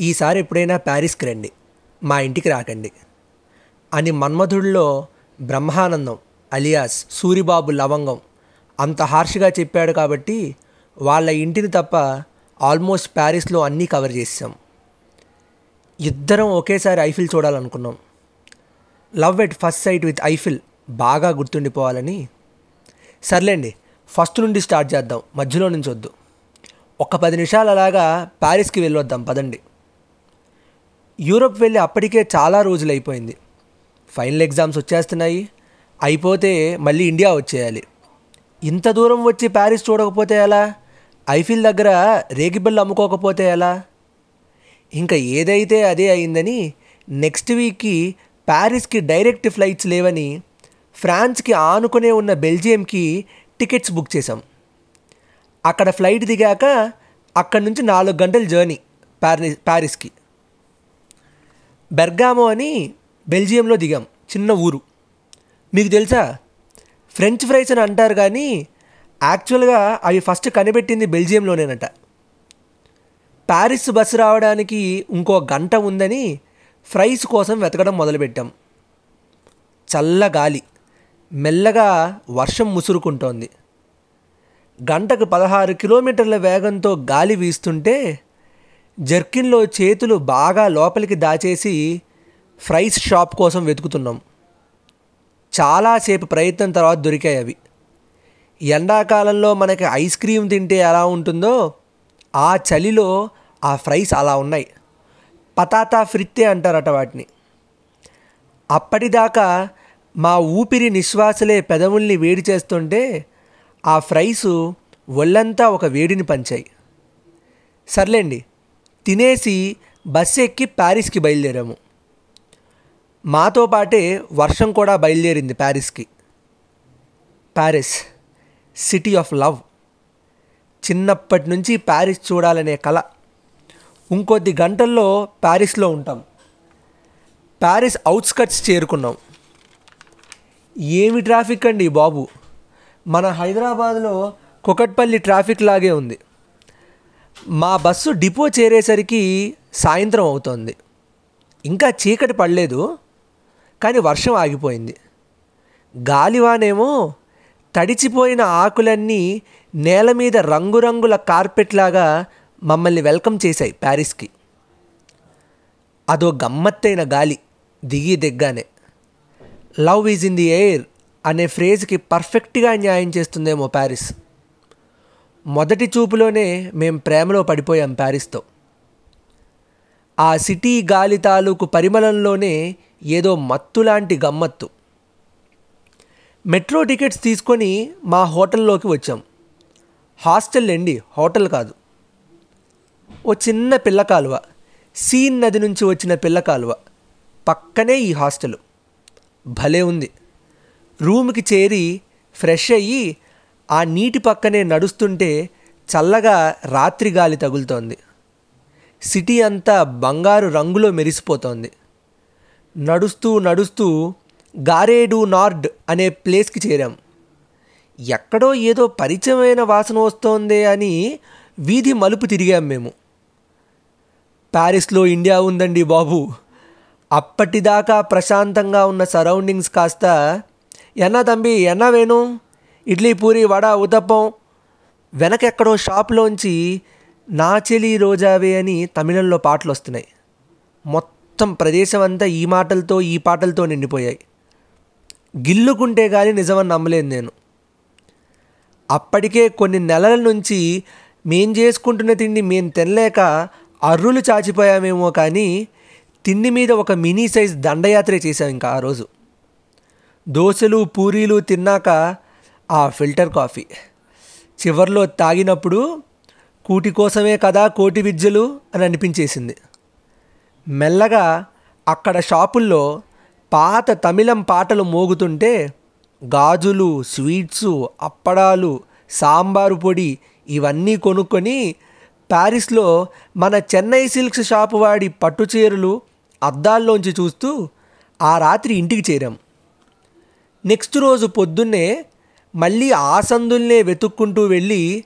ఈసారి ఎప్పుడైనా ప్యారిస్కి రండి. మా ఇంటికి రాకండి. అని మన్మధుడిలో బ్రహ్మానందం అలియాస్ సూరిబాబు లవంగం అంత హార్ష్గా చెప్పాడు కాబట్టి వాళ్ళ ఇంటిని తప్ప ఆల్మోస్ట్ ప్యారిస్లో అన్నీ కవర్ చేసాం ఇద్దరం ఒకేసారి Eiffel చూడాలనుకున్నాం. Love at first sight with Eiffel బాగా గుర్తుండిపోవాలని. సర్లేండి ఫస్ట్ నుండి స్టార్ట్ చేద్దాం మధ్యలో నుంచి వద్దు ఒక పది నిమిషాలు అలాగా ప్యారిస్కి వెళ్ళొద్దాం పదండి. యూరోప్ వెళ్ళి అప్పటికే చాలా రోజులు అయిపోయింది. ఫైనల్ ఎగ్జామ్స్ వచ్చేస్తున్నాయి. అయిపోతే మళ్ళీ ఇండియా వచ్చేయాలి. ఇంత దూరం వచ్చి ప్యారిస్ చూడకపోతే ఎలా? ఐఫిల్ దగ్గర రేగిబిల్లు అమ్ముకోకపోతే ఎలా? ఇంకా ఏదైతే అదే అయిందని నెక్స్ట్ వీక్కి ప్యారిస్కి డైరెక్ట్ ఫ్లైట్స్ లేవని ఫ్రాన్స్కి ఆనుకునే ఉన్న బెల్జియంకి టికెట్స్ బుక్ చేసాం అక్కడ ఫ్లైట్ దిగాక అక్కడి నుంచి నాలుగు గంటల జర్నీ ప్యారిస్ ప్యారిస్కి. బెర్గామో అని బెల్జియంలో దిగాం చిన్న ఊరు. మీకు తెలుసా? ఫ్రెంచ్ ఫ్రైస్ అని అంటారు కానీ యాక్చువల్గా అవి ఫస్ట్ కనిపెట్టింది బెల్జియంలోనేనట. ప్యారిస్ బస్సు రావడానికి ఇంకో గంట ఉందని ఫ్రైస్ కోసం వెతకడం మొదలుపెట్టాం. చల్ల గాలి మెల్లగా వర్షం ముసురుకుంటోంది. గంటకు పదహారు కిలోమీటర్ల వేగంతో గాలి వీస్తుంటే జర్కిన్లో చేతులు బాగా లోపలికి దాచేసి ఫ్రైస్ షాప్ కోసం వెతుకుతున్నాం. చాలాసేపు ప్రయత్నం తర్వాత దొరికాయి అవి. ఎండాకాలంలో మనకి ఐస్ క్రీమ్ తింటే ఎలా ఉంటుందో ఆ చలిలో ఆ ఫ్రైస్ అలా ఉన్నాయి. పతాతా ఫ్రిత్తే అంటారట వాటిని. అప్పటిదాకా మా ఊపిరి నిశ్వాసలే పెదవుల్ని వేడి చేస్తుంటే ఆ ఫ్రైస్ ఒళ్ళంతా ఒక వేడిని పంచాయి. సర్లేండి తినేసి బస్సు ఎక్కి ప్యారిస్కి బయలుదేరాము. మాతో పాటే వర్షం కూడా బయలుదేరింది ప్యారిస్కి. Paris city of love. చిన్నప్పటి నుంచి ప్యారిస్ చూడాలనే కళ ఇంకొద్ది గంటల్లో ప్యారిస్లో ఉంటాం. ప్యారిస్ అవుట్స్కట్స్ చేరుకున్నాం. ఏమి ట్రాఫిక్ అండి బాబు? మన హైదరాబాద్లో కుకట్పల్లి ట్రాఫిక్ లాగే ఉంది. మా బస్సు డిపో చేరేసరికి సాయంత్రం అవుతోంది. ఇంకా చీకటి పడలేదు కానీ వర్షం ఆగిపోయింది. గాలివానేమో తడిచిపోయిన ఆకులన్నీ నేల మీద రంగురంగుల కార్పెట్ లాగా మమ్మల్ని వెల్కమ్ చేశాయి ప్యారిస్కి. అదో గమ్మత్తైన గాలి దిగి దిగ్గానే. Love is in the air అనే ఫ్రేజ్కి పర్ఫెక్ట్గా న్యాయం చేస్తుందేమో ప్యారిస్. మొదటి చూపులోనే మేం ప్రేమలో పడిపోయాం ప్యారిస్తో. ఆ సిటీ గాలి తాలూకు పరిమళంలోనే ఏదో మత్తులాంటి గమ్మత్తు. మెట్రో టికెట్స్ తీసుకొని మా హోటల్లోకి వచ్చాం. హాస్టల్ అండి హోటల్ కాదు. ఓ చిన్న పిల్ల కాలువ సీన్ నది నుంచి వచ్చిన పిల్ల కాలువ పక్కనే ఈ హాస్టల్. భలే ఉంది. రూమ్కి చేరి ఫ్రెష్ అయ్యి ఆ నీటి పక్కనే నడుస్తుంటే చల్లగా రాత్రి గాలి తగులుతోంది. సిటీ అంతా బంగారు రంగులో మెరిసిపోతోంది. నడుస్తూ నడుస్తూ గారేడు నార్డ్ అనే ప్లేస్కి చేరాం. ఎక్కడో ఏదో పరిచయమైన వాసన వస్తోందే అని వీధి మలుపు తిరిగాం మేము. ప్యారిస్లో ఇండియా ఉందండి బాబు. అప్పటిదాకా ప్రశాంతంగా ఉన్న సరౌండింగ్స్ కాస్త ఎన్నా తంబి ఎన్నా వేణు? ఇడ్లీ పూరి వడ ఉతప్పం వెనకెక్కడో షాప్లోంచి నా చెలి రోజావే అని తమిళంలో పాటలు వస్తున్నాయి మొత్తం ప్రదేశం అంతా ఈ మాటలతో ఈ పాటలతో నిండిపోయాయి. గిల్లుకుంటే కానీ నిజమని నమ్మలేదు నేను. అప్పటికే కొన్ని నెలల నుంచి మేం చేసుకుంటున్న తిండి మేం తినలేక అర్రులు చాచిపోయామేమో కానీ తిండి మీద ఒక మినీ సైజ్ దండయాత్ర చేశాం ఇంకా ఆ రోజు. దోశలు పూరీలు తిన్నాక ఆ ఫిల్టర్ కాఫీ. చివర్లో తాగినప్పుడు కూటి కోసమే కదా కోటి విద్యలు అని అనిపించేసింది. మెల్లగా అక్కడ షాపుల్లో పాత తమిళం పాటలు మోగుతుంటే గాజులు స్వీట్సు అప్పడాలు సాంబారు పొడి ఇవన్నీ కొనుక్కొని ప్యారిస్లో మన చెన్నై సిల్క్స్ షాపు వాడి పట్టు చీరలు అద్దాల్లోంచి చూస్తూ ఆ రాత్రి ఇంటికి చేరాం. నెక్స్ట్ రోజు పొద్దున్నే మళ్ళీ ఆ సందుల్నే వెతుక్కుంటూ వెళ్ళి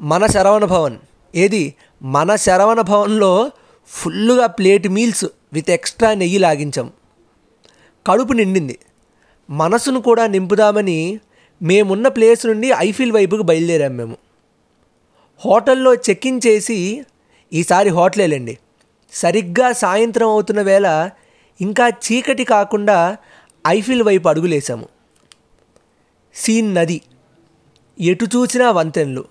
మన శరవణ భవన్. ఏది? మన శరవణ భవన్లో ఫుల్లుగా ప్లేట్ మీల్స్ విత్ ఎక్స్ట్రా నెయ్యి లాగించాం. కడుపు నిండింది. మనసును కూడా నింపుదామని మేమున్న ప్లేస్ నుండి ఐఫిల్ వైపుకు బయలుదేరాం మేము. హోటల్లో చెక్ ఇన్ చేసి ఈసారి హోటలేలండి. సరిగ్గా సాయంత్రం అవుతున్న వేళ ఇంకా చీకటి కాకుండా ఐఫిల్ వైపు అడుగులేశాము. సీన్ నది. ఎటు చూసినా వంతెనలు.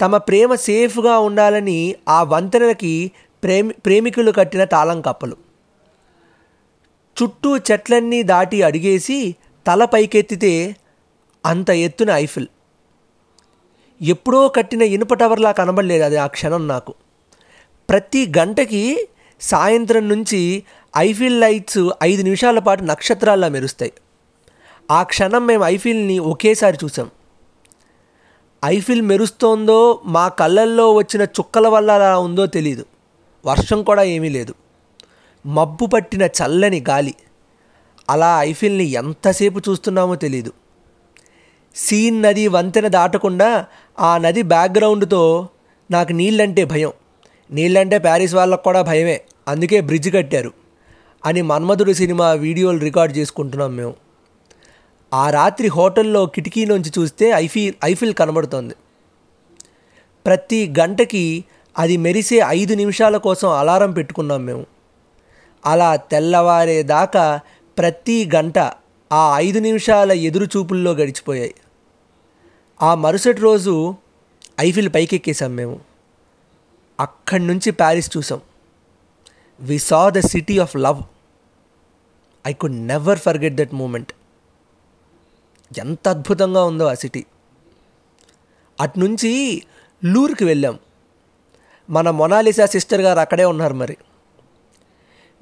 తమ ప్రేమ సేఫ్గా ఉండాలని ఆ వంతెనలకి ప్రేమి ప్రేమికులు కట్టిన తాళం కప్పలు. చుట్టూ చెట్లన్నీ దాటి అడిగేసి తల పైకెత్తితే అంత ఎత్తున ఐఫిల్. ఎప్పుడో కట్టిన ఇనుప టవర్లా కనబడలేదు అది ఆ క్షణం నాకు. ప్రతి గంటకి సాయంత్రం నుంచి ఐఫిల్ లైట్స్ ఐదు నిమిషాల పాటు నక్షత్రాల్లా మెరుస్తాయి. ఆ క్షణం మేము ఐఫిల్ని ఒకేసారి చూసాం. ఐఫిల్ మెరుస్తోందో మా కళ్ళల్లో వచ్చిన చుక్కల వల్ల అలా ఉందో తెలియదు వర్షం కూడా ఏమీ లేదు. మబ్బు పట్టిన చల్లని గాలి. అలా ఐఫిల్ని ఎంతసేపు చూస్తున్నామో తెలీదు. సీన్ నది వంతెన దాటకుండా ఆ నది బ్యాక్గ్రౌండ్తో నాకు నీళ్ళంటే భయం. నీళ్ళంటే ప్యారిస్ వాళ్ళకు కూడా భయమే. అందుకే బ్రిడ్జ్ కట్టారు అని మన్మధుడు సినిమా వీడియోలు రికార్డ్ చేసుకుంటున్నాం మేము. ఆ రాత్రి హోటల్లో కిటికీ నుంచి చూస్తే ఐఫిల్ ఐఫిల్ కనబడుతోంది. ప్రతి గంటకి అది మెరిసే ఐదు నిమిషాల కోసం అలారం పెట్టుకున్నాం మేము. అలా తెల్లవారేదాకా ప్రతి గంట ఆ ఐదు నిమిషాల ఎదురు చూపుల్లో గడిచిపోయాయి. ఆ మరుసటి రోజు ఐఫిల్ పైకెక్కేసాం మేము. అక్కడి నుంచి ప్యారిస్ చూసాం we saw the city of love I could never forget that moment ఎంత అద్భుతంగా ఉందో ఆ సిటీ. అట్నుంచి లూర్కి వెళ్ళాం. మన మొనాలిసా సిస్టర్ గారు అక్కడే ఉన్నారు మరి.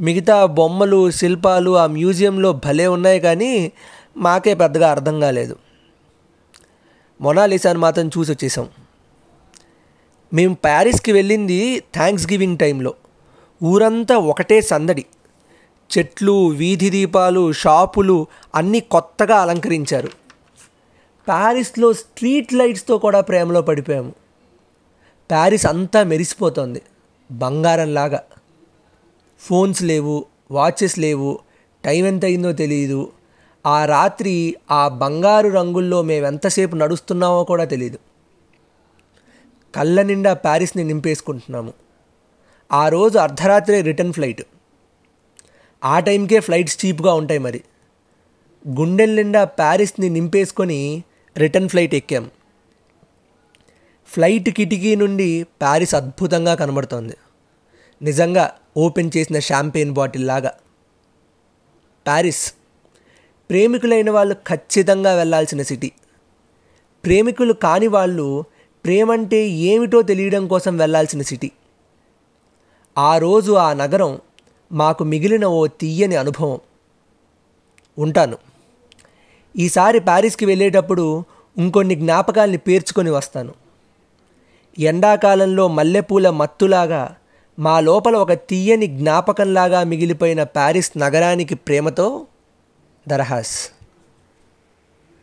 మిగతా బొమ్మలు శిల్పాలు ఆ మ్యూజియంలో భలే ఉన్నాయి కానీ మాకే పెద్దగా అర్థం కాలేదు. మొనాలిసాని మాత్రం చూసి వచ్చేసాం. మేము ప్యారిస్కి వెళ్ళింది థ్యాంక్స్ గివింగ్ టైంలో. ఊరంతా ఒకటే సందడి. చెట్లు వీధి దీపాలు షాపులు అన్నీ కొత్తగా అలంకరించారు. ప్యారిస్లో స్ట్రీట్ లైట్స్తో కూడా ప్రేమలో పడిపోయాము. ప్యారిస్ అంతా మెరిసిపోతోంది. బంగారంలాగా ఫోన్స్ లేవు వాచెస్ లేవు టైం ఎంత అయిందో తెలియదు ఆ రాత్రి ఆ బంగారు రంగుల్లో మేము ఎంతసేపు నడుస్తున్నామో కూడా తెలియదు కళ్ళ నిండా ప్యారిస్ని నింపేసుకుంటున్నాము. ఆ రోజు అర్ధరాత్రి రిటర్న్ ఫ్లైట్. ఆ టైంకే ఫ్లైట్స్ చీప్గా ఉంటాయి మరి. గుండెల నిండా ప్యారిస్ని నింపేసుకొని రిటర్న్ ఫ్లైట్ ఎక్కాం. ఫ్లైట్ కిటికీ నుండి ప్యారిస్ అద్భుతంగా కనబడుతోంది. నిజంగా ఓపెన్ చేసిన షాంపెయిన్ బాటిల్ లాగా. ప్యారిస్. ప్రేమికులైన వాళ్ళు ఖచ్చితంగా వెళ్ళాల్సిన సిటీ. ప్రేమికులు కాని వాళ్ళు ప్రేమంటే ఏమిటో తెలియడం కోసం వెళ్ళాల్సిన సిటీ. ఆ రోజు ఆ నగరం మాకు మిగిలిన ఓ తీయని అనుభవం. ఉంటాను. ఈసారి ప్యారిస్కి వెళ్ళేటప్పుడు ఇంకొన్ని జ్ఞాపకాల్ని పేర్చుకొని వస్తాను. ఎండాకాలంలో మల్లెపూల మత్తులాగా మా లోపల ఒక తీయని జ్ఞాపకంలాగా మిగిలిపోయిన ప్యారిస్ నగరానికి ప్రేమతో దరహాస్.